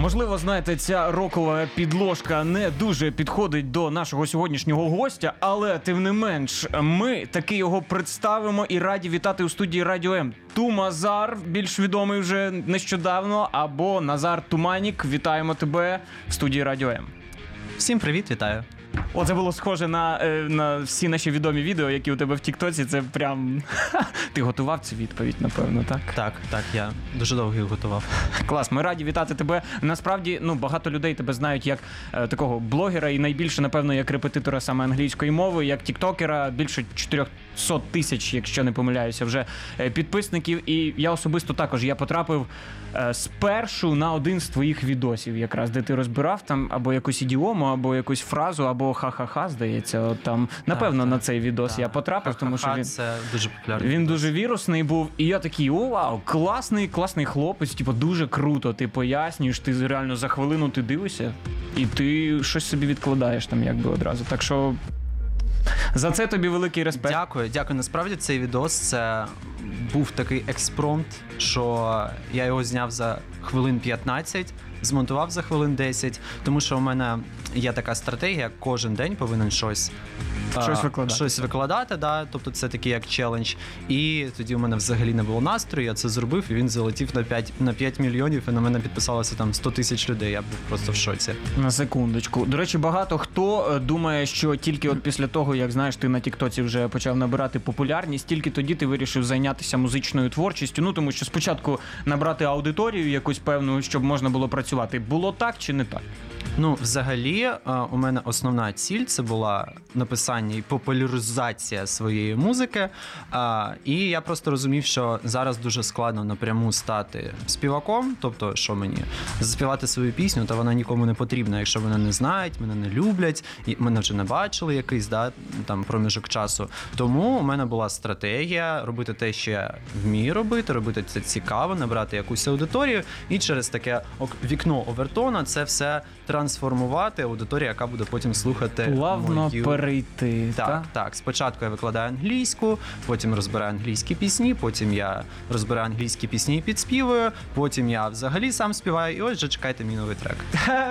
Можливо, знаєте, ця рокова підложка не дуже підходить до нашого сьогоднішнього гостя, але тим не менш, ми таки його представимо і раді вітати у студії Радіо М. Тумазар, більш відомий вже нещодавно, або Назар Туманік. Вітаємо тебе в студії Радіо М. Всім привіт, вітаю. О, це було схоже на, е, на всі наші відомі відео, які у тебе в Тіктоці. Це прям ти готував цю відповідь, напевно, так? Так, так, я дуже довго їх готував. Клас, ми раді вітати тебе. Насправді, ну багато людей тебе знають як е, такого блогера, і найбільше, напевно, як репетитора саме англійської мови, як тіктокера, більше 400 тисяч, якщо не помиляюся, вже е, підписників. І я особисто також я потрапив е, спершу на один з твоїх відосів, якраз де ти розбирав там або якусь ідіому, або якусь фразу, або ха-ха-ха, здається. От там напевно так. на цей відос я потрапив, тому що він. це дуже популярний. Він дуже вірусний був, і я такий: о, вау, класний, класний хлопець, типу, дуже круто. Ти пояснюєш, ти реально за хвилину ти дивишся, і ти щось собі відкладаєш там, якби одразу. Так що за це тобі великий респект. Дякую, дякую. Насправді цей відос це був такий експромт, що я його зняв за хвилин 15, змонтував за хвилин 10, тому що у мене є така стратегія, кожен день повинен щось. Щось викладати. Щось викладати, да, тобто це такий як челендж. І тоді у мене взагалі не було настрою, я це зробив, і він залетів на 5, на 5 мільйонів, і на мене підписалося там 100 тисяч людей. Я був просто в шоці. На секундочку. До речі, багато хто е, думає, що тільки от після того, як знаєш, ти на Тіктоці вже почав набирати популярність, тільки тоді ти вирішив зайнятися музичною творчістю. Ну тому що спочатку набрати аудиторію якусь певну, щоб можна було працювати. Було так чи не так? Ну, взагалі, е, у мене основна ціль це була написання і популяризація своєї музики. І я просто розумів, що зараз дуже складно напряму стати співаком. Тобто, що мені заспівати свою пісню, та вона нікому не потрібна, якщо мене не знають, мене не люблять, і мене вже не бачили якийсь да, там проміжок часу. Тому у мене була стратегія робити те, що я вмію робити, робити це цікаво, набрати якусь аудиторію, і через таке вікно Овертона це все трансформувати аудиторію, яка буде потім слухати Плавно мою... перейти. Так, та? так. Спочатку я викладаю англійську, потім розбираю англійські пісні, потім я розбираю англійські пісні і підспівую, потім я взагалі сам співаю, і ось вже чекайте мій новий трек.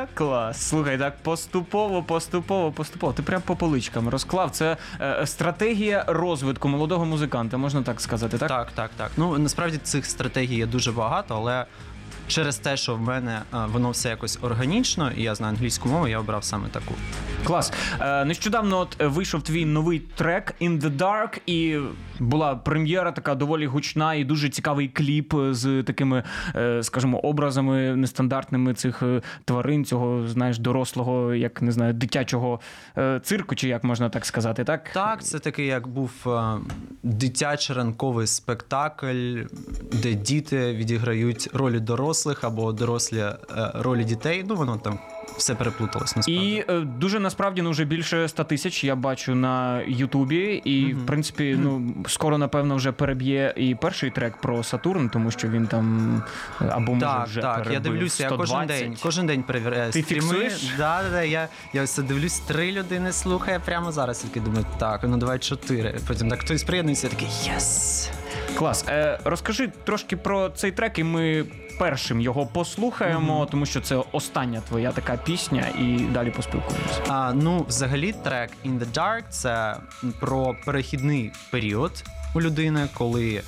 Клас. Слухай, так поступово, поступово, поступово. Ти прям по поличкам розклав. Це е, стратегія розвитку молодого музиканта, можна так сказати, так? Так, так, так. Ну насправді цих стратегій є дуже багато, але через те, що в мене е, воно все якось органічно, і я знаю англійську мову, я обрав саме таку. Клас. Е, нещодавно от е, вийшов твій новий трек In the Dark, і була прем'єра така доволі гучна і дуже цікавий кліп з такими, е, скажімо, образами нестандартними цих е, тварин, цього, знаєш, дорослого, як не знаю, дитячого е, цирку, чи як можна так сказати, так? Так, це такий, як був е, дитячий ранковий спектакль, де діти відіграють ролі дорослих або дорослі е, ролі дітей. Ну воно там все переплуталось насправді. І е, дуже насправді ну вже більше 100 тисяч я бачу на Ютубі, і в принципі, ну скоро напевно вже переб'є і перший трек про Сатурн, тому що він там е, або може Так, вже так, я дивлюся, я кожен день, кожен день перевіряю Ти стріми. фіксуєш? Да, да, да, я, я все дивлюсь, три людини слухає прямо зараз. Тільки думаю, так, ну давай чотири. Потім так хтось приєднується, я такий єс. Клас. Е, розкажи трошки про цей трек, і ми першим його послухаємо, тому що це остання твоя така пісня, і далі поспілкуємося. А, ну, взагалі, трек In the Dark це про перехідний період у людини, коли е,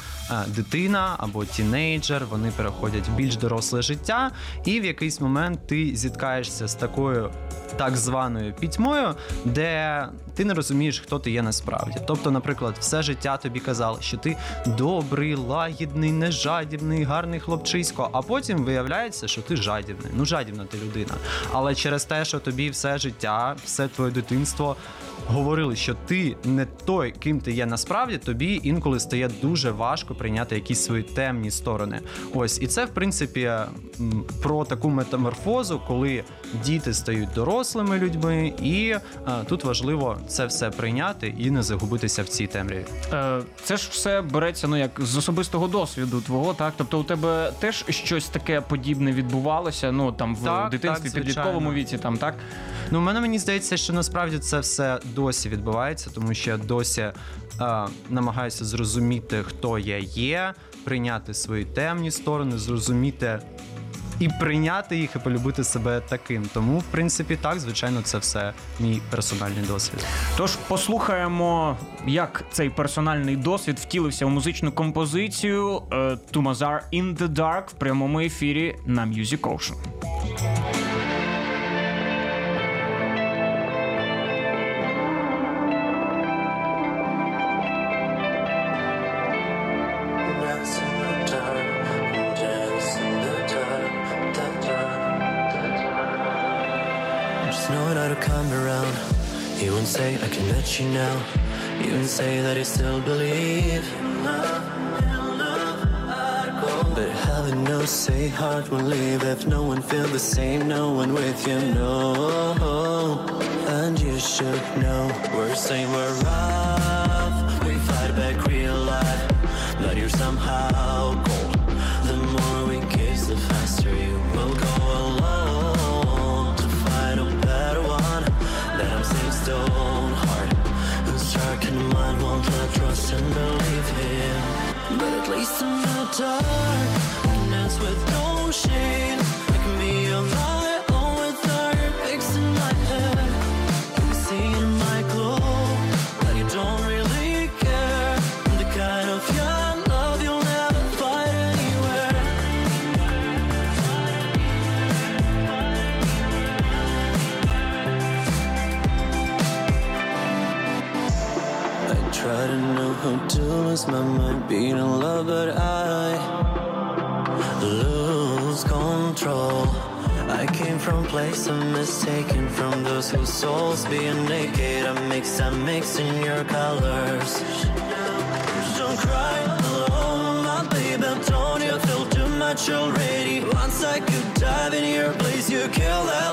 дитина або тінейджер вони переходять в більш доросле життя, і в якийсь момент ти зіткаєшся з такою так званою пітьмою, де ти не розумієш, хто ти є насправді. Тобто, наприклад, все життя тобі казали, що ти добрий, лагідний, нежадібний, гарний хлопчисько, а потім виявляється, що ти жадібний. Ну, жадібна ти людина. Але через те, що тобі все життя, все твоє дитинство говорили, що ти не той, ким ти є насправді, тобі інколи стає дуже важко прийняти якісь свої темні сторони. Ось і це, в принципі, про таку метаморфозу, коли діти стають дорослими людьми, і е, тут важливо це все прийняти і не загубитися в цій темряві. Е, це ж все береться ну як з особистого досвіду твого, так? Тобто у тебе теж щось таке подібне відбувалося, ну там в Так, дитинстві, так, підлітковому віці, там так. Ну, в мене мені здається, що насправді це все досі відбувається, тому що я досі е, намагаюся зрозуміти, хто я є, прийняти свої темні сторони, зрозуміти і прийняти їх, і полюбити себе таким. Тому, в принципі, так, звичайно, це все мій персональний досвід. Тож послухаємо, як цей персональний досвід втілився у музичну композицію е, Тумазар in the Dark в прямому ефірі на Music Ocean. You now. He won't say that you still believe in love. But heaven knows, say heart will leave if no one feel the same. No one with you, no. And you should know we're saying we're rough. We fight back real life, but you're somehow cold. The more we kiss, the faster you mind won't let trust and believe him. But at least in the dark, I can dance with no shame. I can be on a I'm mistaken from those whose souls being naked. I mix, I mix in your colors. Don't cry alone, my baby. Don't you feel too much already? Once I could dive in your place, you killed that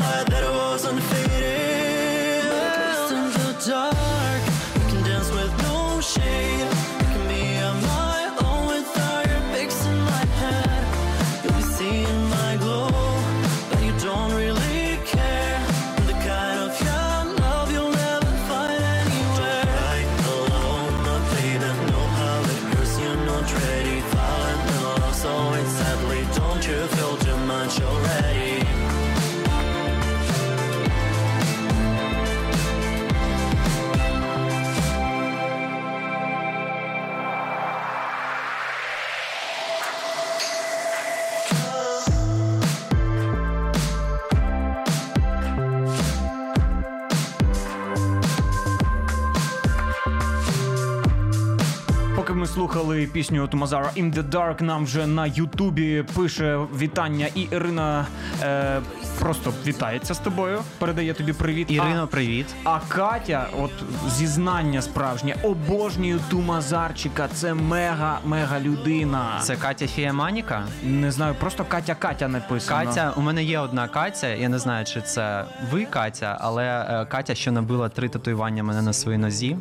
слухали пісню Тумазара In the Dark, нам вже на Ютубі пише вітання, і Ірина е, просто вітається з тобою, передає тобі привіт. Ірино, привіт. А, Катя, от зізнання справжнє, обожнюю Тумазарчика. Це мега мега людина. Це Катя Фіяманіка. не знаю, просто Катя Катя написано. Катя, у мене є одна Катя. Я не знаю, чи це ви, Катя, але е, Катя, що набила три татуювання мене на своїй нозі.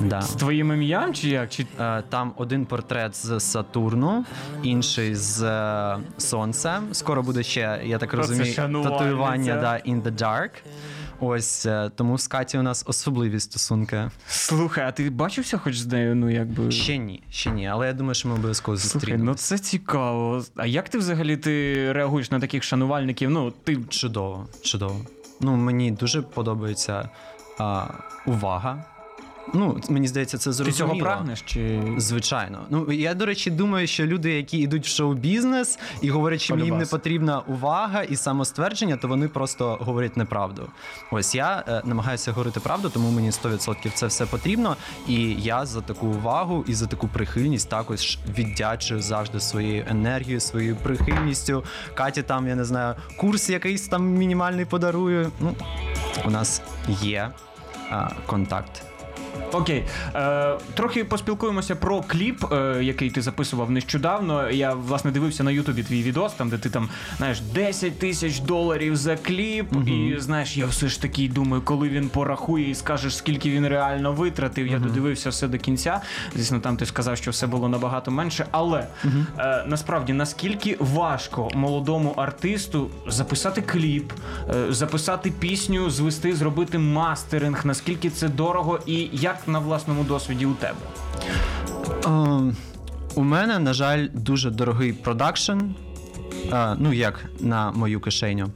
Да. з твоїм ім'ям чи як? Чи Е, Там один портрет з Сатурну, інший з е, Сонцем. Скоро буде ще, я так це розумію, татуювання да, in the dark. Ось е, тому з Каті у нас особливі стосунки. слухай, а ти бачився хоч з нею? Ну якби Ще ні, ще ні, але я думаю, що ми обов'язково Слухай, ну це цікаво. А як ти взагалі ти реагуєш на таких шанувальників? Ну, ти Чудово, чудово. Ну, мені дуже подобається а, увага Ну, мені здається, це Ти цього прагнеш? Чи Звичайно. Ну я до речі думаю, що люди, які йдуть в шоу-бізнес і говорять, що їм не потрібна увага і самоствердження, то вони просто говорять неправду. Ось я е, намагаюся говорити правду, тому мені 100% це все потрібно. І я за таку увагу і за таку прихильність також віддячую завжди своєю енергією, своєю прихильністю. Каті там, я не знаю, курс якийсь там мінімальний подарую. Ну, у нас є а, контакт. Окей, е, трохи поспілкуємося про кліп, е, який ти записував нещодавно. Я власне дивився на Ютубі твій відос, там де ти там знаєш 10 тисяч доларів за кліп. І знаєш, я все ж таки думаю, коли він порахує і скажеш, скільки він реально витратив. Я додивився все до кінця. Звісно, там ти сказав, що все було набагато менше. Але е, насправді наскільки важко молодому артисту записати кліп, е, записати пісню, звести, зробити мастеринг, наскільки це дорого і як на власному досвіді у тебе? Е, у мене, на жаль, дуже дорогий продакшн. Е, ну, як на мою кишеню.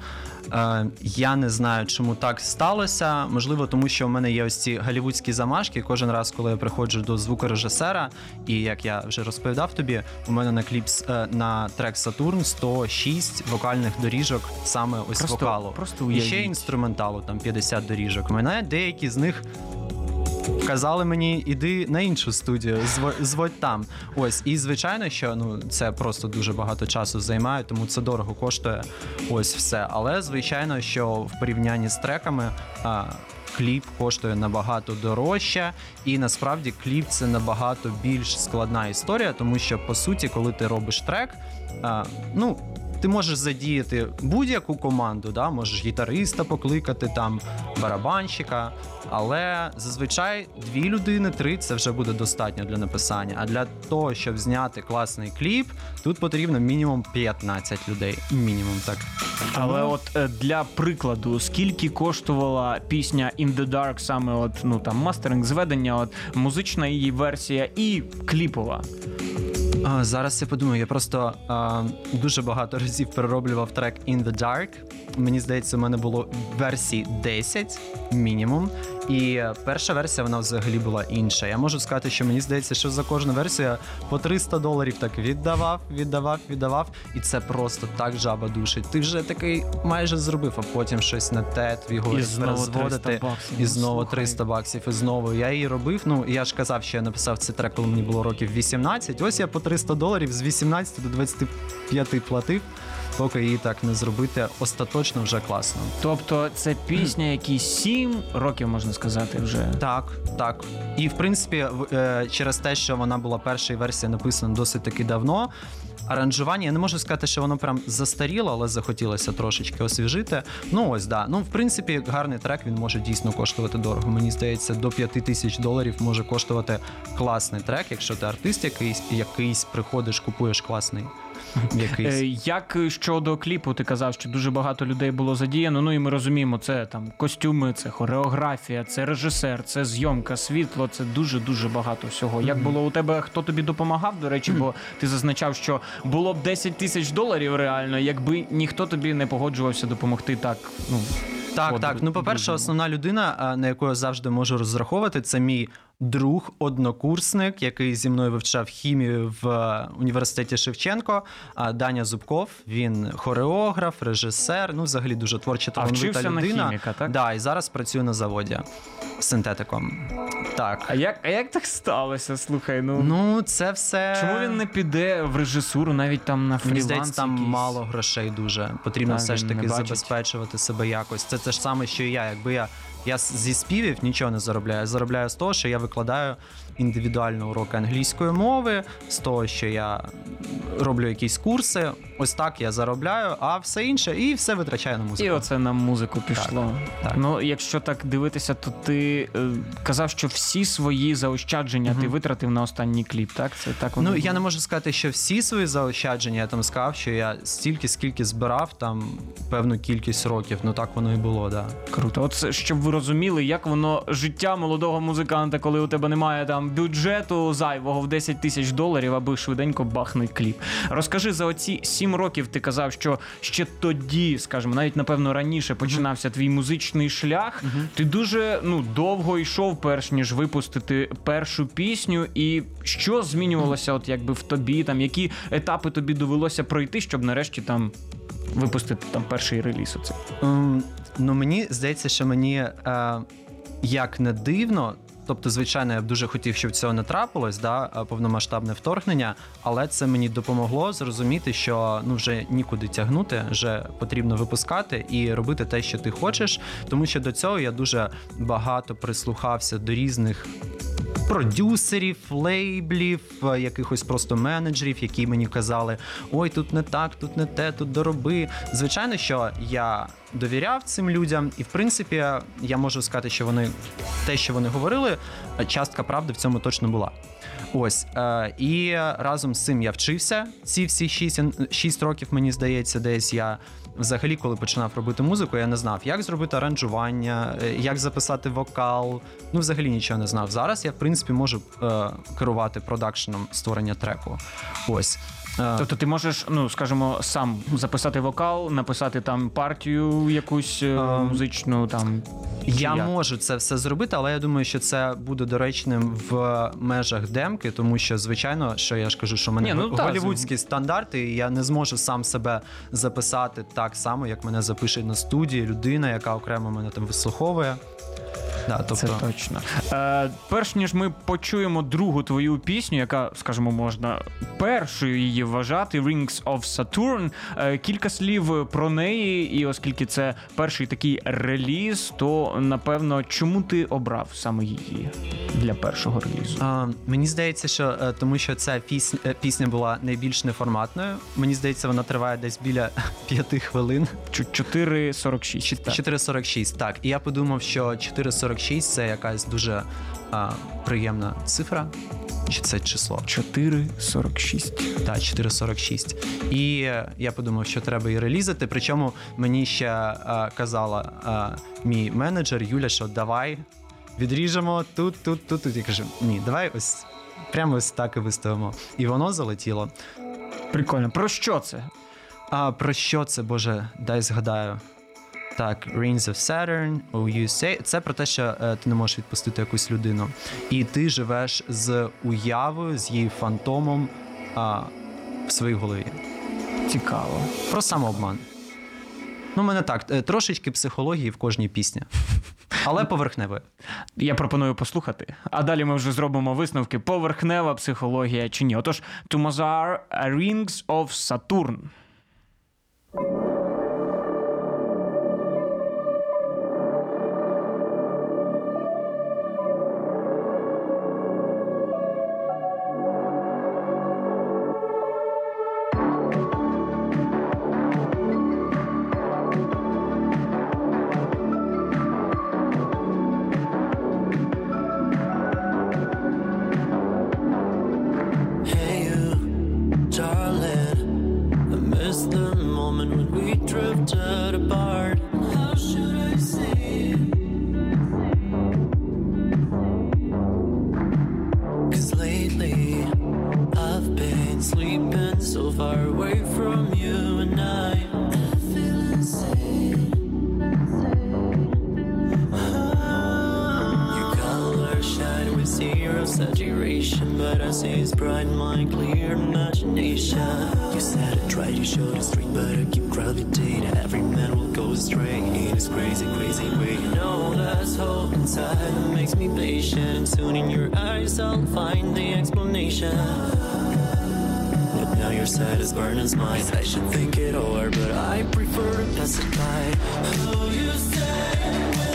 Е, я не знаю, чому так сталося. Можливо, тому що у мене є ось ці голівудські замашки. Кожен раз, коли я приходжу до звукорежисера, і як я вже розповідав тобі, у мене на кліп с- е, на трек Сатурн 106 вокальних доріжок саме ось Просто- вокалу. просто і ще інструменталу, там 50 доріжок. У мене деякі з них Казали мені, іди на іншу студію, зво- зводь там. Ось, і звичайно, що ну це просто дуже багато часу займає, тому це дорого коштує. Ось все. Але звичайно, що в порівнянні з треками. А, Кліп коштує набагато дорожче, і насправді кліп це набагато більш складна історія, тому що по суті, коли ти робиш трек, ну ти можеш задіяти будь-яку команду, да? можеш гітариста покликати, там барабанщика. Але зазвичай дві людини, три це вже буде достатньо для написання. А для того, щоб зняти класний кліп, тут потрібно мінімум 15 людей. Мінімум так. Але от е, для прикладу, скільки коштувала пісня In the Dark, саме от ну там мастеринг, зведення, от музична її версія і кліпова. А, зараз я подумаю, я просто а, дуже багато разів перероблював трек In the Dark. Мені здається, у мене було версій 10 мінімум. І перша версія вона взагалі була інша. Я можу сказати, що мені здається, що за кожну версію я по 300 доларів так віддавав, віддавав, віддавав. І це просто так жаба душить. Ти вже такий майже зробив, а потім щось не те, твій говорить знову 300 баксів. І знову слухай. 300 баксів, і знову я її робив. Ну я ж казав, що я написав цей трек, коли мені було років 18. Ось я по 300 доларів з 18 до 25 платив, поки її так не зробити остаточно вже класно. Тобто це пісня, якій 7 років можна сказати вже. Так, так. І в принципі, е, через те, що вона була перша версія написана досить таки давно. Аранжування, я не можу сказати, що воно прям застаріло, але захотілося трошечки освіжити. Ну ось да. Ну, в принципі, гарний трек він може дійсно коштувати дорого. Мені здається, до 5 тисяч доларів може коштувати класний трек, якщо ти артист якийсь, якийсь приходиш, купуєш класний. Якийсь. Е, Як щодо кліпу, ти казав, що дуже багато людей було задіяно. Ну і ми розуміємо, це там костюми, це хореографія, це режисер, це зйомка, світло, це дуже дуже багато всього. Як було у тебе, хто тобі допомагав? До речі, бо ти зазначав, що було б 10 тисяч доларів реально, якби ніхто тобі не погоджувався допомогти так. Ну Так, От, так. Ну, по-перше, основна людина, на яку я завжди можу розраховувати, це мій друг, однокурсник, який зі мною вивчав хімію в е, університеті Шевченко. а, Даня Зубков. Він хореограф, режисер. Ну, взагалі дуже творча талановита вчився на хіміка, так? Да, і зараз працює на заводі синтетиком. Так. а як, а як так сталося? Слухай, ну, Ну, це все. чому він не піде в режисуру, навіть там на Мені фріланс? здається, там якийсь? мало грошей дуже. Потрібно Так, все ж таки забезпечувати себе якось. Це те ж саме, що і я. Якби я, я зі співів нічого не заробляю. Я заробляю з того, що я викладаю індивідуальні уроки англійської мови, з того, що я роблю якісь курси. Ось так я заробляю, а все інше, і все витрачаю на музику. І оце на музику пішло. так. Ну, якщо так дивитися, то ти е, казав, що всі свої заощадження ти витратив на останній кліп, так? Це так воно Ну, було? я не можу сказати, що всі свої заощадження я там сказав, що я стільки, скільки збирав, там певну кількість років. Ну так воно і було, да. Круто. От щоб ви розуміли, як воно життя молодого музиканта, коли у тебе немає там бюджету зайвого в 10 тисяч доларів, аби швиденько бахнуть кліп. Розкажи за оці 7 сім років ти казав, що ще тоді, скажімо, навіть напевно раніше починався твій музичний шлях. Ти дуже ну довго йшов, перш ніж випустити першу пісню. І що змінювалося, от якби в тобі, там які етапи тобі довелося пройти, щоб нарешті там випустити там перший реліз? Оце Ем, ну мені здається, що мені е, як не дивно. Тобто, звичайно, я б дуже хотів, щоб цього не трапилось, да, е, повномасштабне вторгнення, але це мені допомогло зрозуміти, що ну вже нікуди тягнути, вже потрібно випускати і робити те, що ти хочеш. Тому що до цього я дуже багато прислухався до різних продюсерів, лейблів, е, якихось просто менеджерів, які мені казали: ой, тут не так, тут не те, тут дороби. Звичайно, що я довіряв цим людям, і в принципі я можу сказати, що вони те, що вони говорили, частка правди в цьому точно була. Ось е, і разом з цим я вчився. Ці всі 6, 6 років, мені здається, десь я взагалі, коли починав робити музику, я не знав, як зробити аранжування, е, як записати вокал. Ну, взагалі нічого не знав. Зараз я, в принципі, можу е, керувати продакшеном створення треку. Ось. Тобто ти можеш, ну скажімо, сам записати вокал, написати там партію якусь е, музичну там. Я як? можу це все зробити, але я думаю, що це буде доречним в межах демки, тому що, звичайно, що я ж кажу, що в мене Ні, ну, та, голівудські стандарти, і я не зможу сам себе записати так само, як мене запише на студії людина, яка окремо мене там вислуховує. Да, тобто, Це точно. Е, перш ніж ми почуємо другу твою пісню, яка, скажімо, можна першою її вважати, Rings of Saturn. Е, кілька слів про неї, і оскільки це перший такий реліз, то напевно, чому ти обрав саме її для першого релізу? А, мені здається, що е, тому що ця пісня, е, пісня була найбільш неформатною. Мені здається, вона триває десь біля п'яти хвилин. Чу- 4.46. так. 4,46, так. І я подумав, що 4,46 це якась дуже а, приємна цифра. Чи це число? 4.46. Так, 4,46. І е, я подумав, що треба її релізати. Причому мені ще а, казала а, мій менеджер Юля, що давай відріжемо тут, тут, тут, тут. Я кажу, ні, давай ось прямо ось так і виставимо. І воно залетіло. Прикольно. Про що це? А про що це, Боже, дай згадаю. Так, Rings of Saturn, Oh You Say. Це про те, що е, ти не можеш відпустити якусь людину. І ти живеш з уявою, з її фантомом а, в своїй голові. Цікаво. Про самообман. Ну, мене так, е, трошечки психології в кожній пісні. Але поверхневої. Я пропоную послухати, а далі ми вже зробимо висновки: поверхнева психологія чи ні. Отож, Тумазар Rings of Saturn. Tried to show the street, but I keep gravitating. Every man will go astray in this crazy, crazy way. You know hope inside that makes me patient. Soon in your eyes, I'll find the explanation. But now your side is burning mine. I should think it over, but I prefer to pass it by. Oh, you stay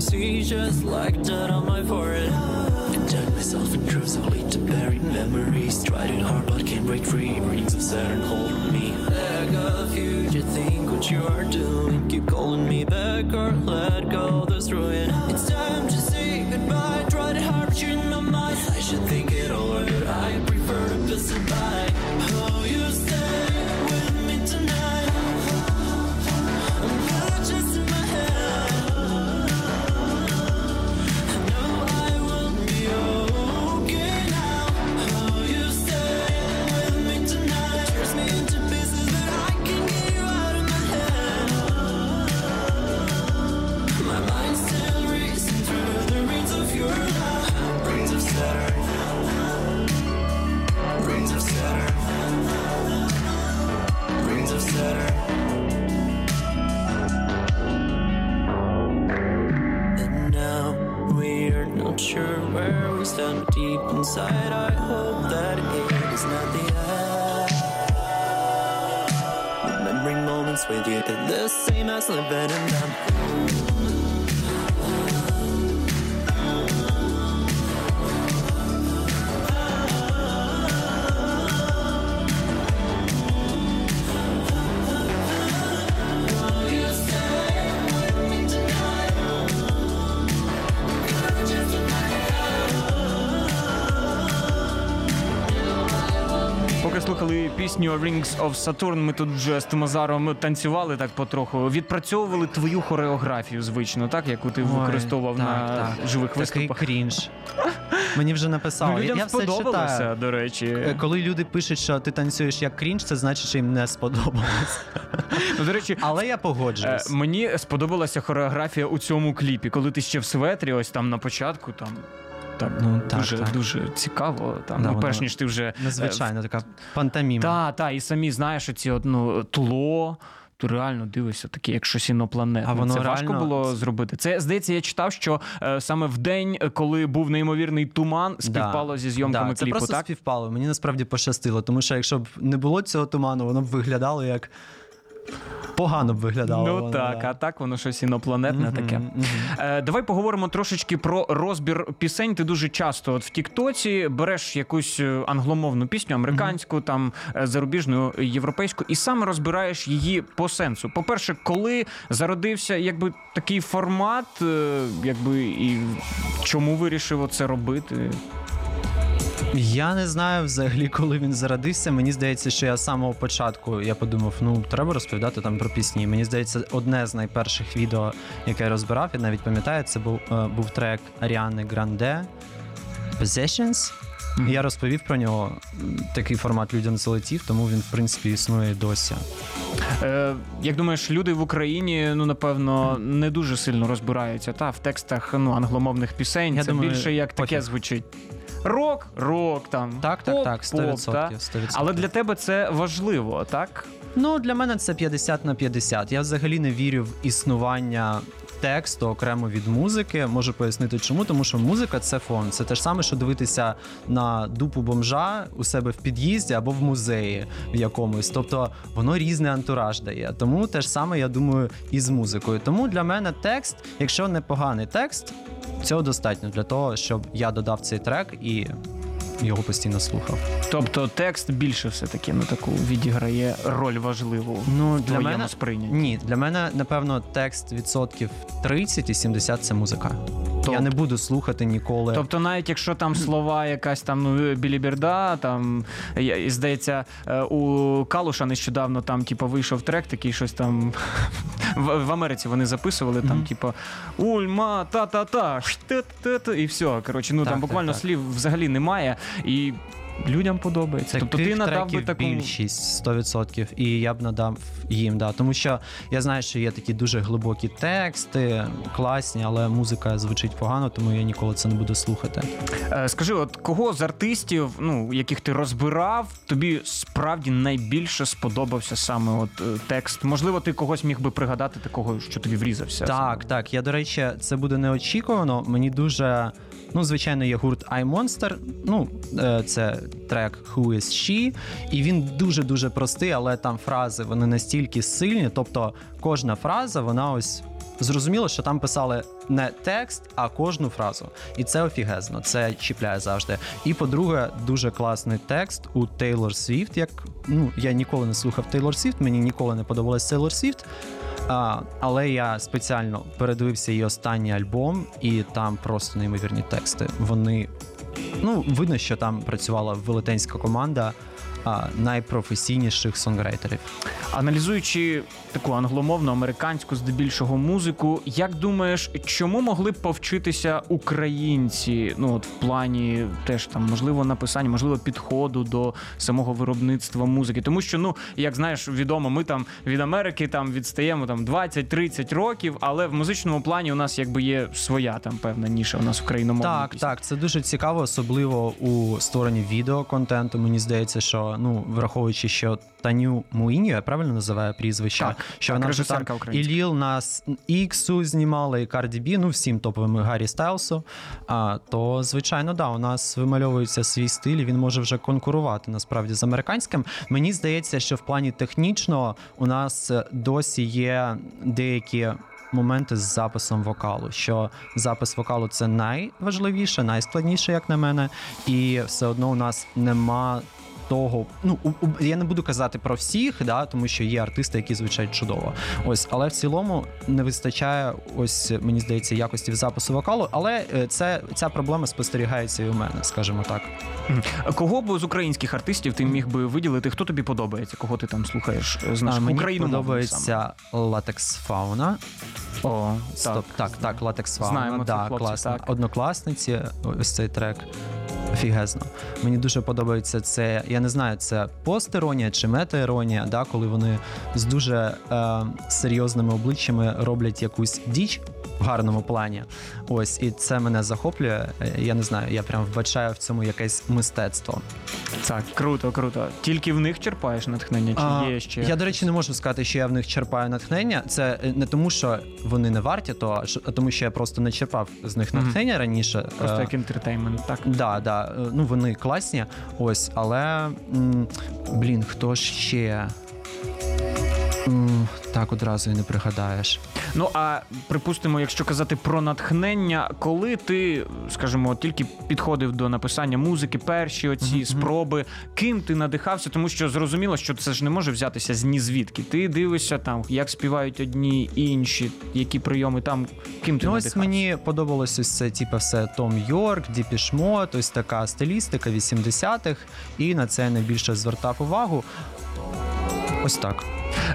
see just like that on my forehead. Inject myself in that lead to bury memories. Tried it hard but can't break free. Rings of Saturn hold me. Leg of you think what you are doing. Keep calling me back or let go, this ruin. It's пісню Rings of Saturn, ми тут вже з Тимазаром танцювали так потроху. Відпрацьовували твою хореографію звично, так яку ти використовував Ой, на так, так. живих Такий виступах. крінж. Мені вже написали. Ну, людям я все читаю. до речі. Е, Коли люди пишуть, що ти танцюєш як крінж, це значить, що їм не сподобалось. Ну, до речі, Але я Е, погоджуюсь. Мені сподобалася хореографія у цьому кліпі, коли ти ще в светрі, ось там на початку, там так, Ну, так, дуже, так. дуже цікаво. Там, Да, ну, перш ніж ти вже. Незвичайно, така пантоміма. Та, та, і самі знаєш, оці от, ну, тло. То реально дивишся, таке, як щось інопланетне. А воно це важко було зробити. Це здається, я читав, що е, саме в день, коли був неймовірний туман, співпало зі зйомками да, це кліпу. просто так співпало. Мені насправді пощастило, тому що якщо б не було цього туману, воно б виглядало як. Погано б виглядало. ну так, да. а так воно щось інопланетне Мгм, таке. мгм. Е, давай поговоримо трошечки про розбір пісень. Ти дуже часто от в Тіктоці береш якусь е, англомовну пісню, американську, там е, зарубіжну, європейську, і саме розбираєш її по сенсу. По-перше, коли зародився якби такий формат, е, якби і чому вирішив це робити? Я не знаю взагалі, коли він зародився. Мені здається, що я з самого початку я подумав, ну треба розповідати там про пісні. Мені здається, одне з найперших відео, яке я розбирав, я навіть пам'ятаю, це був, е, був трек Аріани Гранде Possessions. І Я розповів про нього. Такий формат людям залетів, тому він в принципі існує досі. Е, як думаєш, люди в Україні, ну напевно, не дуже сильно розбираються та в текстах ну, англомовних пісень. Я це думаю, більше як таке звучить. Рок, рок там. Так, так, поп, так, поп, 100%. та? 100%. Але для тебе це важливо, так? Ну, для мене це 50 на 50. Я взагалі не вірю в існування тексту окремо від музики. Можу пояснити чому, тому що музика це фон. Це те ж саме, що дивитися на дупу бомжа у себе в під'їзді або в музеї в якомусь. Тобто воно різний антураж дає. Тому те ж саме, я думаю, і з музикою. Тому для мене текст, якщо непоганий текст, цього достатньо для того, щоб я додав цей трек і його постійно слухав. Тобто текст більше все-таки на таку відіграє роль важливу Ну, в для мене сприйнятті. Ні, для мене, напевно, текст відсотків 30 і 70 це музика. Я не буду слухати ніколи. Тобто, навіть якщо там слова якась там ну біліберда, там я- і, здається, е, у Калуша нещодавно там, типу, вийшов трек, такий щось там в, в Америці вони записували там, Мгм. типу, ульма, та-та-та, і все. Коротше, ну Так, там так, буквально так. слів взагалі немає. І людям подобається. тобто ти надав би таку більшість 100%, і я б надав їм, да. Тому що я знаю, що є такі дуже глибокі тексти, класні, але музика звучить погано, тому я ніколи це не буду слухати. Е, Скажи, от кого з артистів, ну яких ти розбирав, тобі справді найбільше сподобався саме от е, текст? Можливо, ти когось міг би пригадати такого, що тобі врізався? Так, так. Я, до речі, це буде неочікувано. Мені дуже. Ну, звичайно, є гурт I Monster. Ну, е, це трек Who is She. І він дуже-дуже простий, але там фрази вони настільки сильні. Тобто, кожна фраза, вона ось. Зрозуміло, що там писали не текст, а кожну фразу. І це офігезно, це чіпляє завжди. І по-друге, дуже класний текст у Тейлор Свіфт. Як ну я ніколи не слухав Тейлор Свіфт, мені ніколи не подобалась Тейлор Свіфт. А, але я спеціально передивився її останній альбом, і там просто неймовірні тексти. Вони ну видно, що там працювала велетенська команда найпрофесійніших сонгрейтерів. Аналізуючи таку англомовну американську здебільшого музику, як думаєш, чому могли б повчитися українці? Ну от в плані теж там можливо написання, можливо, підходу до самого виробництва музики? Тому що, ну як знаєш, відомо, ми там від Америки там відстаємо там 20-30 років, але в музичному плані у нас якби є своя там певна ніша. У нас україномовна Так, пісня. так, це дуже цікаво, особливо у створенні відеоконтенту. Мені здається, що ну враховуючи, що Таню Муїню, я правильно називаю прізвище, Так, що так, вона вже там і. Ліл нас Іксу знімала, і Карді Бі, ну всім топовим Гаррі Стайлсу. А то звичайно, да, у нас вимальовується свій стиль. і Він може вже конкурувати насправді з американським. Мені здається, що в плані технічного у нас е, досі є деякі. Моменти з записом вокалу, що запис вокалу це найважливіше, найскладніше, як на мене, і все одно у нас нема того. Ну у- у- я не буду казати про всіх, да, тому що є артисти, які звучать чудово. Ось, але в цілому не вистачає, ось мені здається, якості в запису вокалу. Але е, це ця проблема спостерігається і у мене, скажімо так. Кого б з українських артистів ти міг би виділити? Хто тобі подобається? Кого ти там слухаєш з А, наших мені україномовних подобається латекс фауна. О, Стоп, так, так, латекс фауна. Знаємо да, хлопців, класно. так. Однокласниці, ось цей трек. Офігезно. Мені дуже подобається це. Я не знаю, це постіронія чи метаіронія, да, коли вони з дуже е, серйозними обличчями роблять якусь діч в гарному плані. Ось, і це мене захоплює. Я не знаю, я прям вбачаю в цьому якесь мистецтво. Так, круто, круто. Тільки в них черпаєш натхнення, чи А, є ще? Я, до речі, не можу сказати, що я в них черпаю натхнення. Це е, не тому, що вони не варті, то а тому, що я просто не черпав з них натхнення раніше. Просто Е, як інтертеймент, так. Да, да, е, ну вони класні. Ось, але блін, хто ж ще? Так одразу і не пригадаєш. Ну а припустимо, якщо казати про натхнення, коли ти, скажімо, тільки підходив до написання музики, перші оці Мгм, спроби, ким ти надихався, тому що зрозуміло, що це ж не може взятися з ні звідки. Ти дивишся там, як співають одні, інші, які прийоми там, ким ти Ну, ось мені подобалось ось це, типу, все Том Йорк, Діпіш Мод, ось така стилістика 80-х, і на це я найбільше звертав увагу. Ось так.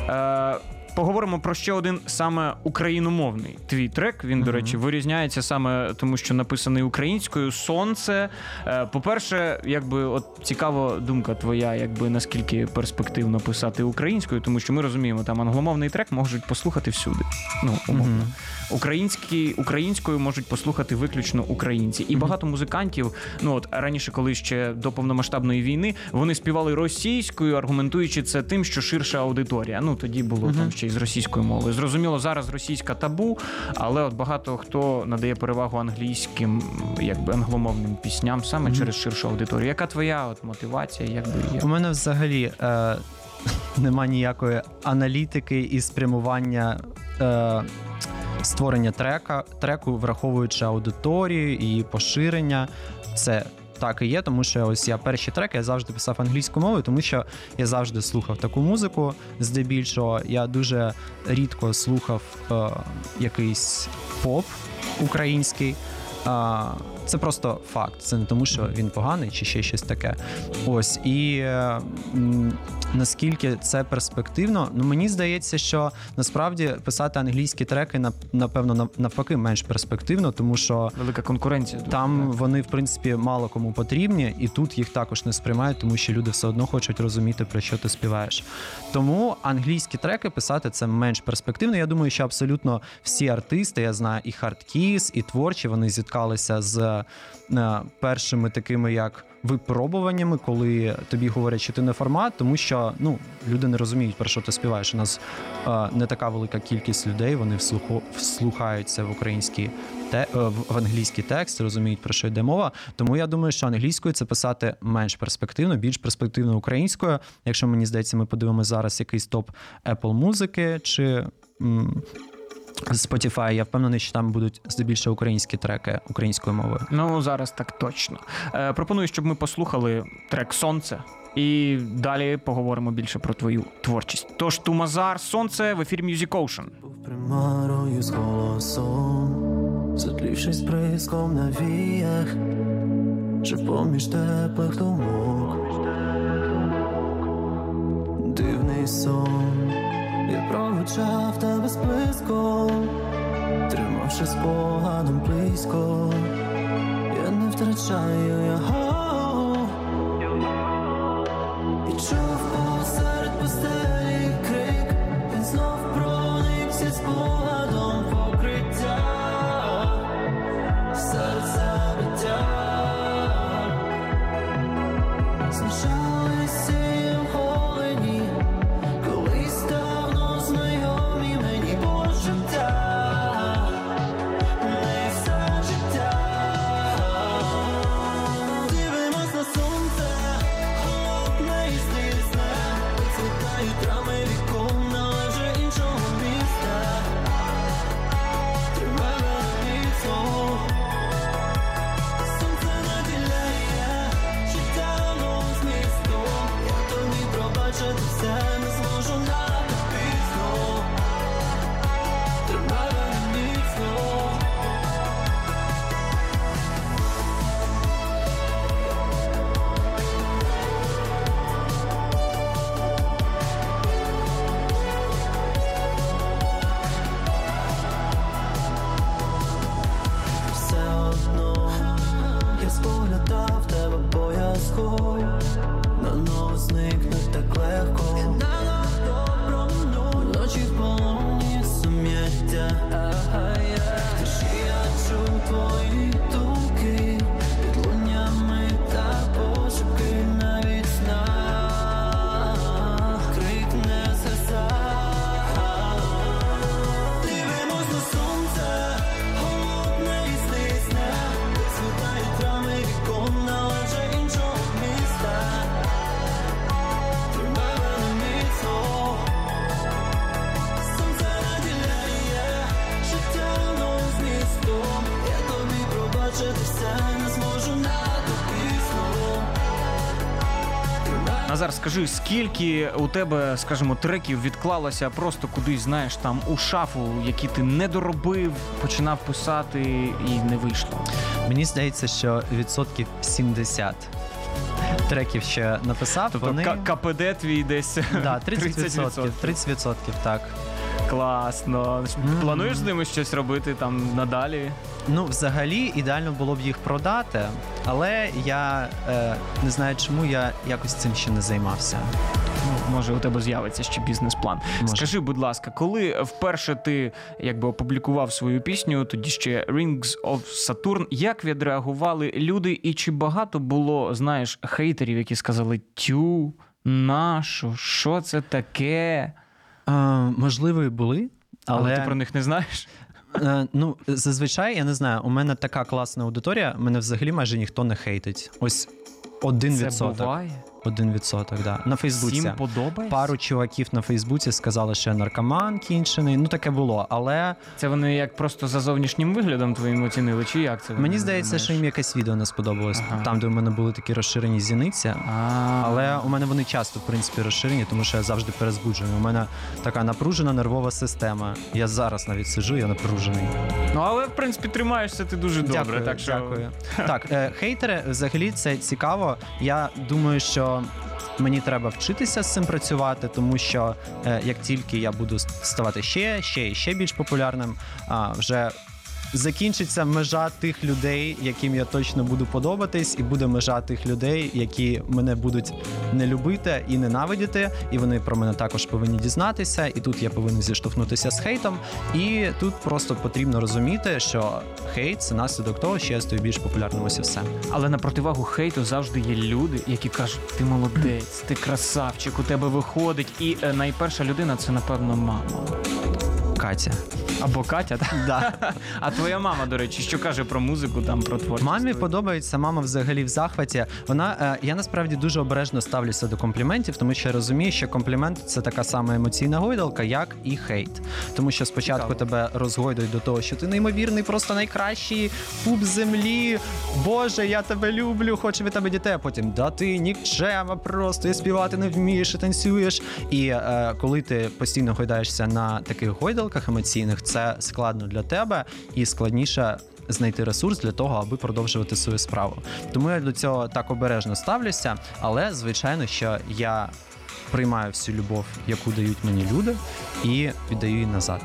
Е, Поговоримо про ще один саме україномовний твій трек. Він, до речі, вирізняється саме тому, що написаний українською. Сонце. Е, По-перше, якби от цікава думка твоя, якби наскільки перспективно писати українською, тому що ми розуміємо, там англомовний трек можуть послухати всюди. Ну, умовно. Українські, українською можуть послухати виключно українці. І багато музикантів, ну от раніше, коли ще до повномасштабної війни, вони співали російською, аргументуючи це тим, що ширша аудиторія. Ну тоді було там ще й з російською мовою. Зрозуміло, зараз російська табу, але от багато хто надає перевагу англійським, якби англомовним пісням саме Мгм. через ширшу аудиторію. Яка твоя от мотивація? Якби є? У мене взагалі е, нема ніякої аналітики і спрямування е, створення трека, треку, враховуючи аудиторію і поширення. Це так і є, тому що ось я перші треки я завжди писав англійською мовою, тому що я завжди слухав таку музику. Здебільшого я дуже рідко слухав е, якийсь поп український. А, Це просто факт. Це не тому, що він поганий чи ще щось таке. Ось і е, наскільки це перспективно, ну мені здається, що насправді писати англійські треки на- напевно навпаки менш перспективно, тому що Велика конкуренція. там так. вони в принципі мало кому потрібні, і тут їх також не сприймають, тому що люди все одно хочуть розуміти, про що ти співаєш. Тому англійські треки писати це менш перспективно. Я думаю, що абсолютно всі артисти, я знаю, і хардкіс, і творчі, вони зіткалися з е, першими такими як. Випробуваннями, коли тобі говорять, що ти не формат, тому що ну люди не розуміють про що ти співаєш. У нас е, не така велика кількість людей. Вони вслуху, вслухаються в українські те е, в англійський текст, розуміють про що йде мова. Тому я думаю, що англійською це писати менш перспективно, більш перспективно українською. Якщо мені здається, ми подивимося зараз якийсь топ Apple музики чи. Spotify, я впевнений, що там будуть здебільшого українські треки українською мовою. Ну зараз так точно. Е, пропоную, щоб ми послухали трек Сонце. І далі поговоримо більше про твою творчість. Тож Тумазар, сонце в ефірі Music Ocean. Був примарою з голосом, затлівшись бризком на віях, жив поміж теплих думок. Дивний сон, я проведжав тебе списком, тримавши спогадом близько, я не втрачаю його. Назар, скажи, скільки у тебе, скажімо, треків відклалося просто кудись, знаєш, там у шафу, які ти не доробив, починав писати і не вийшло. Мені здається, що відсотків 70 треків ще написав. Тобто вони... КПД твій десь Да, 30%, 30%. 30%, так. Класно. Плануєш з ними щось робити там надалі? Ну, взагалі, ідеально було б їх продати, але я е, не знаю, чому я якось цим ще не займався. Ну, може, у тебе з'явиться ще бізнес-план. Може. Скажи, будь ласка, коли вперше ти якби опублікував свою пісню, тоді ще Rings of Saturn, як відреагували люди, і чи багато було, знаєш, хейтерів, які сказали тю, нашу, що це таке? Можливо, були, Але, але, ти про них не знаєш? е, ну, зазвичай, я не знаю, у мене така класна аудиторія, мене взагалі майже ніхто не хейтить. Ось один Це відсоток. буває. Один відсоток, да. На Фейсбуці. Всім подобається? Пару чуваків на Фейсбуці сказали, що я наркоман кінчений. Ну таке було. Але Це вони як просто за зовнішнім виглядом твоїм оцінили, чи як це? мені здається, що їм якесь відео не сподобалось. Ага. Там, де в мене були такі розширені зіниці. А, Але у мене вони часто, в принципі, розширені, тому що я завжди перезбуджений. У мене така напружена нервова система. Я зараз навіть сиджу, я напружений. Ну але в принципі тримаєшся ти дуже добре. Дякую, так що дякую. Так, е, хейтери, взагалі, це цікаво. Я думаю, що. Мені треба вчитися з цим працювати, тому що е, як тільки я буду ставати ще, ще і ще більш популярним, вже закінчиться межа тих людей, яким я точно буду подобатись, і буде межа тих людей, які мене будуть не любити і ненавидіти, і вони про мене також повинні дізнатися. І тут я повинен зіштовхнутися з хейтом. І тут просто потрібно розуміти, що хейт це наслідок того, що я стаю більш популярним ось і все. Але на противагу хейту завжди є люди, які кажуть: ти молодець, ти красавчик, у тебе виходить. І е, найперша людина це, напевно, мама. Катя. Або Катя, так? Да. А твоя мама, до речі, що каже про музику, там про творчість? Мамі подобається, мама взагалі в захваті. Вона е, я насправді дуже обережно ставлюся до компліментів, тому що я розумію, що комплімент це така сама емоційна гойдалка, як і хейт. Тому що спочатку Цікаво. тебе розгойдують до того, що ти неймовірний, просто найкращий пуп землі. Боже, я тебе люблю, хочу від тебе дітей. А потім да ти нікчема, просто і співати не вмієш, і танцюєш. І е, коли ти постійно гойдаєшся на таких гойдалках емоційних, це складно для тебе і складніше знайти ресурс для того, аби продовжувати свою справу. Тому я до цього так обережно ставлюся, але звичайно, що я приймаю всю любов, яку дають мені люди, і віддаю її назад.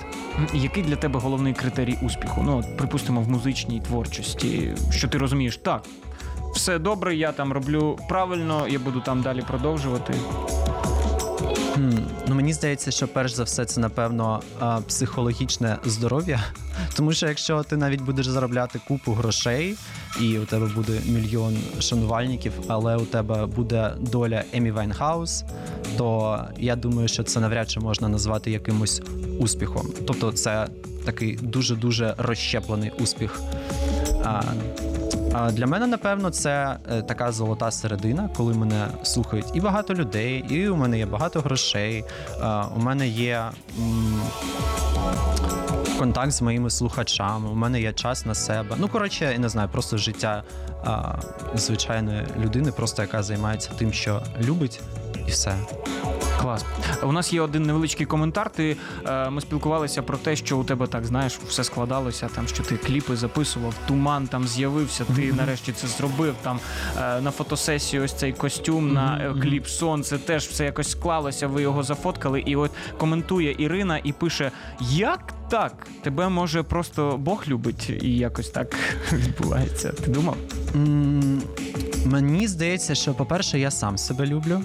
Який для тебе головний критерій успіху? Ну, припустимо, в музичній творчості, що ти розумієш, так, все добре, я там роблю правильно, я буду там далі продовжувати. Ну мені здається, що перш за все це напевно психологічне здоров'я. Тому що якщо ти навіть будеш заробляти купу грошей, і у тебе буде мільйон шанувальників, але у тебе буде доля Емі Вайнхаус, то я думаю, що це навряд чи можна назвати якимось успіхом. Тобто, це такий дуже дуже розщеплений успіх. А, Для мене, напевно, це е, така золота середина, коли мене слухають і багато людей, і у мене є багато грошей. У мене є контакт з моїми слухачами, у мене є час на себе. Ну, коротше, я не знаю, просто життя звичайної людини, просто яка займається тим, що любить, і все. Клас. У нас є один невеличкий коментар. Ти е, ми спілкувалися про те, що у тебе так знаєш, все складалося. Там що ти кліпи записував, туман там з'явився. Ти нарешті це зробив. Там е, на фотосесії ось цей костюм на е, кліп сонце. Теж все якось склалося. Ви його зафоткали. І от коментує Ірина і пише: Як так? Тебе може просто Бог любить, і якось так відбувається. Ти думав? М, Мені здається, що, по-перше, я сам себе люблю.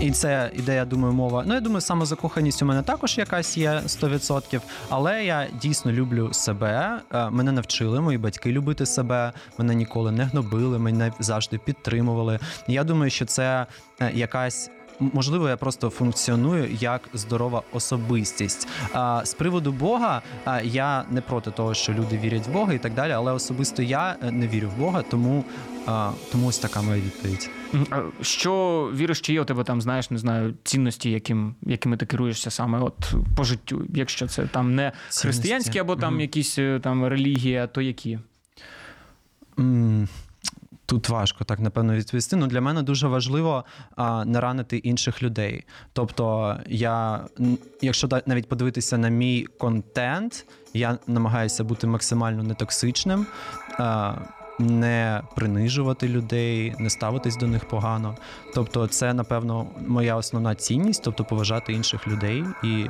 І це ідея, думаю, мова. Ну, я думаю, самозакоханість у мене також якась є 100%, але я дійсно люблю себе. Е, Мене навчили мої батьки любити себе. Мене ніколи не гнобили, мене завжди підтримували. Я думаю, що це е, якась. Можливо, я просто функціоную як здорова особистість. А з приводу Бога, я не проти того, що люди вірять в Бога і так далі, але особисто я е, не вірю в Бога, тому, а, тому ось така моя відповідь. Що віриш, чи є у тебе там, знаєш, не знаю, цінності, яким, якими ти керуєшся саме от по життю, якщо це там не християнські або там Мгм. якісь е, там релігія, то які? М, Тут важко так напевно відповісти. Ну для мене дуже важливо а, не ранити інших людей. Тобто, я, якщо навіть подивитися на мій контент, я намагаюся бути максимально нетоксичним, а, не принижувати людей, не ставитись до них погано. Тобто, це напевно моя основна цінність, тобто поважати інших людей і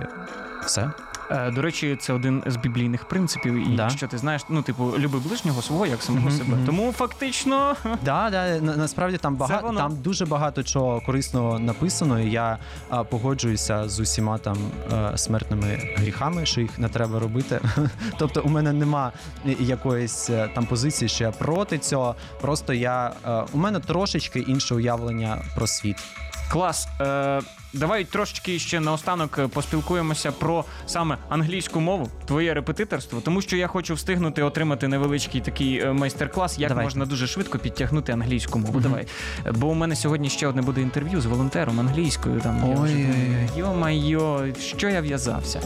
все. Е, До речі, це один з біблійних принципів. І Да. що ти знаєш, ну типу, люби ближнього свого як самого Мгм, себе. Тому фактично Да, да, насправді там багато там дуже багато чого корисного написано. і Я а, погоджуюся з усіма там е, смертними гріхами, що їх не треба робити. тобто, у мене нема якоїсь е, там позиції, що я проти цього. Просто я е, у мене трошечки інше уявлення про світ. клас. Е, давай трошечки ще наостанок е, поспілкуємося про саме англійську мову, твоє репетиторство, тому що я хочу встигнути отримати невеличкий такий е, майстер-клас, як Давайте. можна дуже швидко підтягнути англійську мову. Давай. Е, Бо у мене сьогодні ще одне буде інтерв'ю з волонтером англійською. Там я вже. Йо-майо, що я в'язався?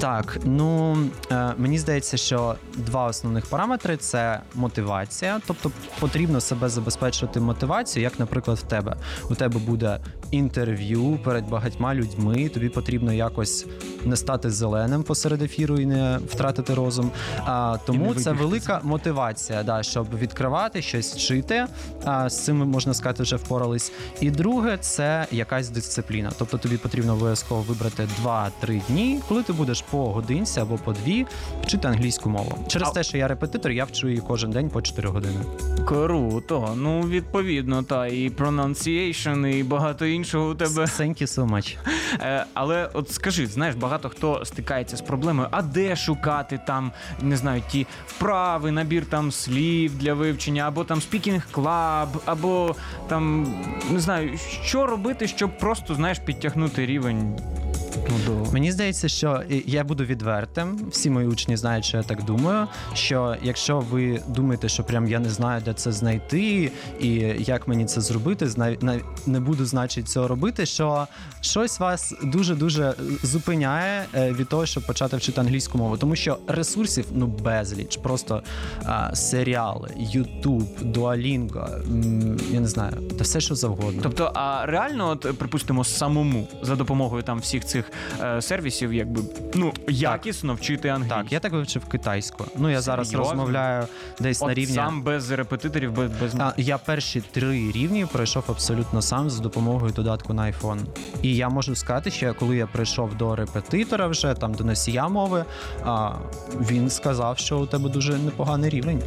Так, ну е, мені здається, що два основних параметри це мотивація, тобто потрібно себе забезпечувати мотивацію, як, наприклад, в тебе. У тебе буде інтерв'ю перед багатьма людьми. Тобі потрібно якось не стати зеленим посеред ефіру і не втратити розум. А, тому це велика мотивація, да, щоб відкривати щось вчити. А, з цим можна сказати, вже впорались. І друге, це якась дисципліна. Тобто тобі потрібно обов'язково вибрати 2-3 дні, коли ти будеш по годинці або по дві вчити англійську мову. Через А- те, що я репетитор, я вчу її кожен день по 4 години. Круто. Ну, відповідно, та і pronunciation, і багато іншого у тебе. Thank you so much. Е, але от скажи, знаєш, багато хто стикається з проблемою, а де шукати там, не знаю, ті вправи, набір там слів для вивчення, або там speaking club, або там не знаю, що робити, щоб просто знаєш підтягнути рівень. Ну, до... Мені здається, що я буду відвертим. Всі мої учні знають, що я так думаю. Що якщо ви думаєте, що прям я не знаю, де це знайти, і як мені це зробити, не буду, значить, цього робити. Що щось вас дуже дуже зупиняє е, від того, щоб почати вчити англійську мову, тому що ресурсів ну безліч, просто а, серіали, Ютуб, Дуалінго, я не знаю, та все, що завгодно. Тобто, а реально, от припустимо, самому за допомогою там всіх цих е, сервісів, якби ну якісно вчити англійську. Так, я так вивчив китайську. Ну я зараз Серйозно? розмовляю десь на рівні. сам без репетиторів, без, без... А, я перші три рівні пройшов абсолютно сам за допомогою додатку на iPhone. І я можу сказати, що коли я прийшов до репетитора, вже там до носія мови, а, він сказав, що у тебе дуже непоганий рівень.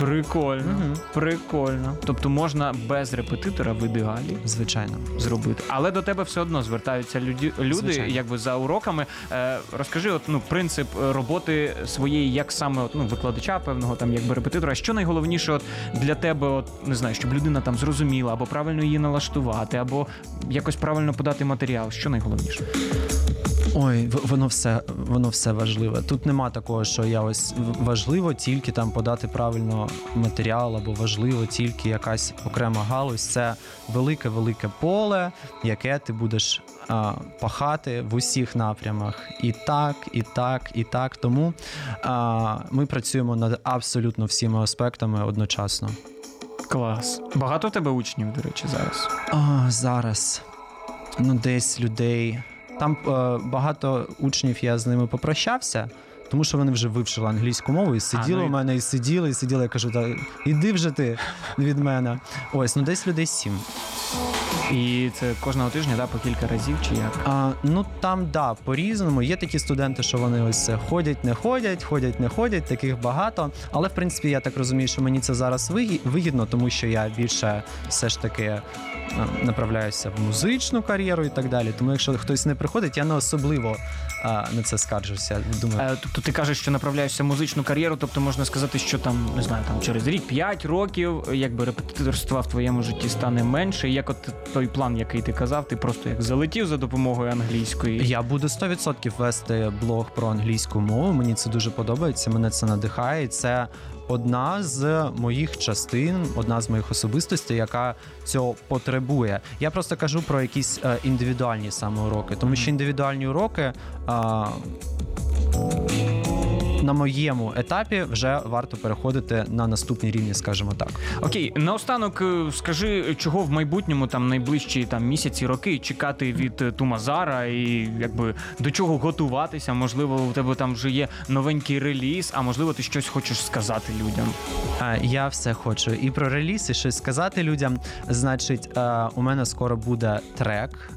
Прикольно, Мгм. прикольно. Тобто можна без репетитора в ідеалі Звичайно. зробити. Але до тебе все одно звертаються люди, люди якби за уроками. Е, розкажи, от ну принцип е, роботи своєї, як саме от, ну, викладача, певного там якби репетитора. Що найголовніше от для тебе, от не знаю, щоб людина там зрозуміла, або правильно її налаштувати, або якось правильно подати матеріал. Що найголовніше? Ой, воно все, воно все важливе. Тут нема такого, що я ось важливо тільки там подати правильно матеріал, або важливо тільки якась окрема галузь. Це велике велике поле, яке ти будеш а, пахати в усіх напрямах. І так, і так, і так. Тому а, ми працюємо над абсолютно всіма аспектами одночасно. Клас. Багато в тебе учнів, до речі, зараз. А, зараз ну десь людей. Там е, багато учнів я з ними попрощався, тому що вони вже вивчили англійську мову і сиділи ну у мене, і сиділи, і сиділи. Я кажу, та іди вже ти від мене. Ось, ну десь людей сім. І це кожного тижня, да, по кілька разів чи як? А, ну там да, по-різному. Є такі студенти, що вони ось це ходять, не ходять, ходять, не ходять, таких багато. Але в принципі я так розумію, що мені це зараз вигі- вигідно, тому що я більше все ж таки е, направляюся в музичну кар'єру і так далі. Тому якщо хтось не приходить, я не особливо а, на це скаржуся. Думаю, Е, Тобто ти кажеш, що направляєшся в музичну кар'єру, тобто можна сказати, що там не знаю, там через рік, 5 років, якби репетиторства в твоєму житті стане менше. Як от той план, який ти казав, ти просто як залетів за допомогою англійської. Я буду 100% вести блог про англійську мову. Мені це дуже подобається. Мене це надихає. Це одна з моїх частин, одна з моїх особистостей, яка цього потребує. Я просто кажу про якісь е, індивідуальні саме уроки, тому що індивідуальні уроки. А, на моєму етапі вже варто переходити на наступні рівні, скажімо так. Окей, наостанок е, скажи, чого в майбутньому, там найближчі там місяці, роки чекати від е, Тумазара і якби до чого готуватися. Можливо, у тебе там вже є новенький реліз, а можливо, ти щось хочеш сказати людям. Е, Я все хочу і про реліз, і щось сказати людям. Значить, е, у мене скоро буде трек,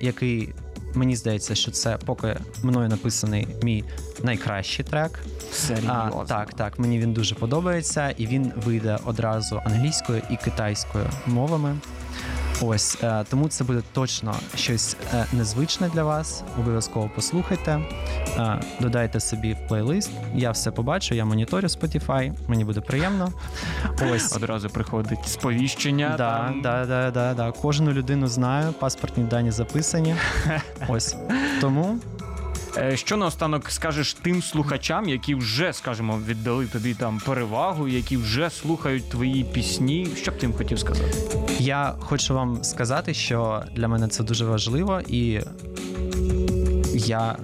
який мені здається, що це поки мною написаний мій найкращий трек. А, так, так, мені він дуже подобається, і він вийде одразу англійською і китайською мовами. Ось е, тому це буде точно щось е, незвичне для вас. Обов'язково послухайте, е, додайте собі в плейлист. Я все побачу, я моніторю Spotify, мені буде приємно. Ось. Одразу приходить сповіщення. Да, там. да, да, да, да. Кожну людину знаю, паспортні дані записані. Ось тому Що наостанок скажеш тим слухачам, які вже, скажімо, віддали тобі там перевагу, які вже слухають твої пісні? Що б ти їм хотів сказати? я хочу вам сказати, що для мене це дуже важливо, і я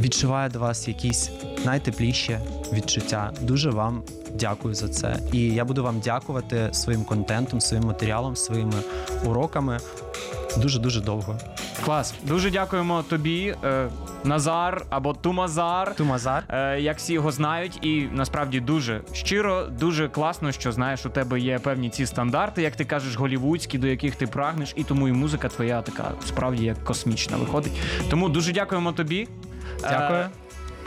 відчуваю до вас якісь найтепліші відчуття. Дуже вам дякую за це. І я буду вам дякувати своїм контентом, своїм матеріалом, своїми уроками дуже дуже довго. Клас, дуже дякуємо тобі, е, Назар або Тумазар. Тумазар. Е, як всі його знають, і насправді дуже щиро, дуже класно, що знаєш, у тебе є певні ці стандарти, як ти кажеш, голівудські, до яких ти прагнеш, і тому і музика твоя така справді як космічна виходить. Тому дуже дякуємо тобі. Дякую. Е,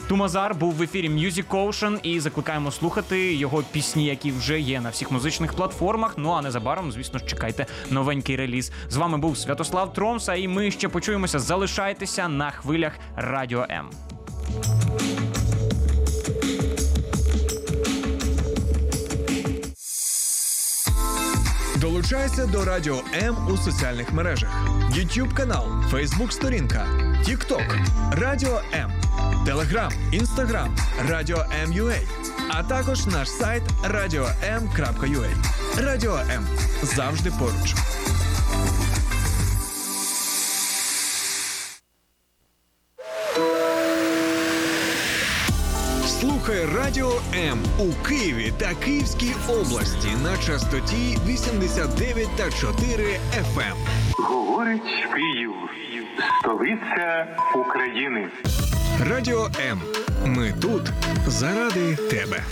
Тумазар був в ефірі Music Ocean і закликаємо слухати його пісні, які вже є на всіх музичних платформах. Ну а незабаром, звісно ж, чекайте новенький реліз. З вами був Святослав Тромса, і ми ще почуємося. Залишайтеся на хвилях Радіо М. Долучайся до Радіо М у соціальних мережах: YouTube канал, Facebook сторінка, TikTok, Радіо М, Telegram, Instagram, Радіо М.Ua, а також наш сайт radio.m.ua. Радіо М завжди поруч. Слухай Радіо М у Києві та Київській області на частоті 89 та 4 FM. Говорить Київ, столиця України. Радіо М. Ми тут заради тебе.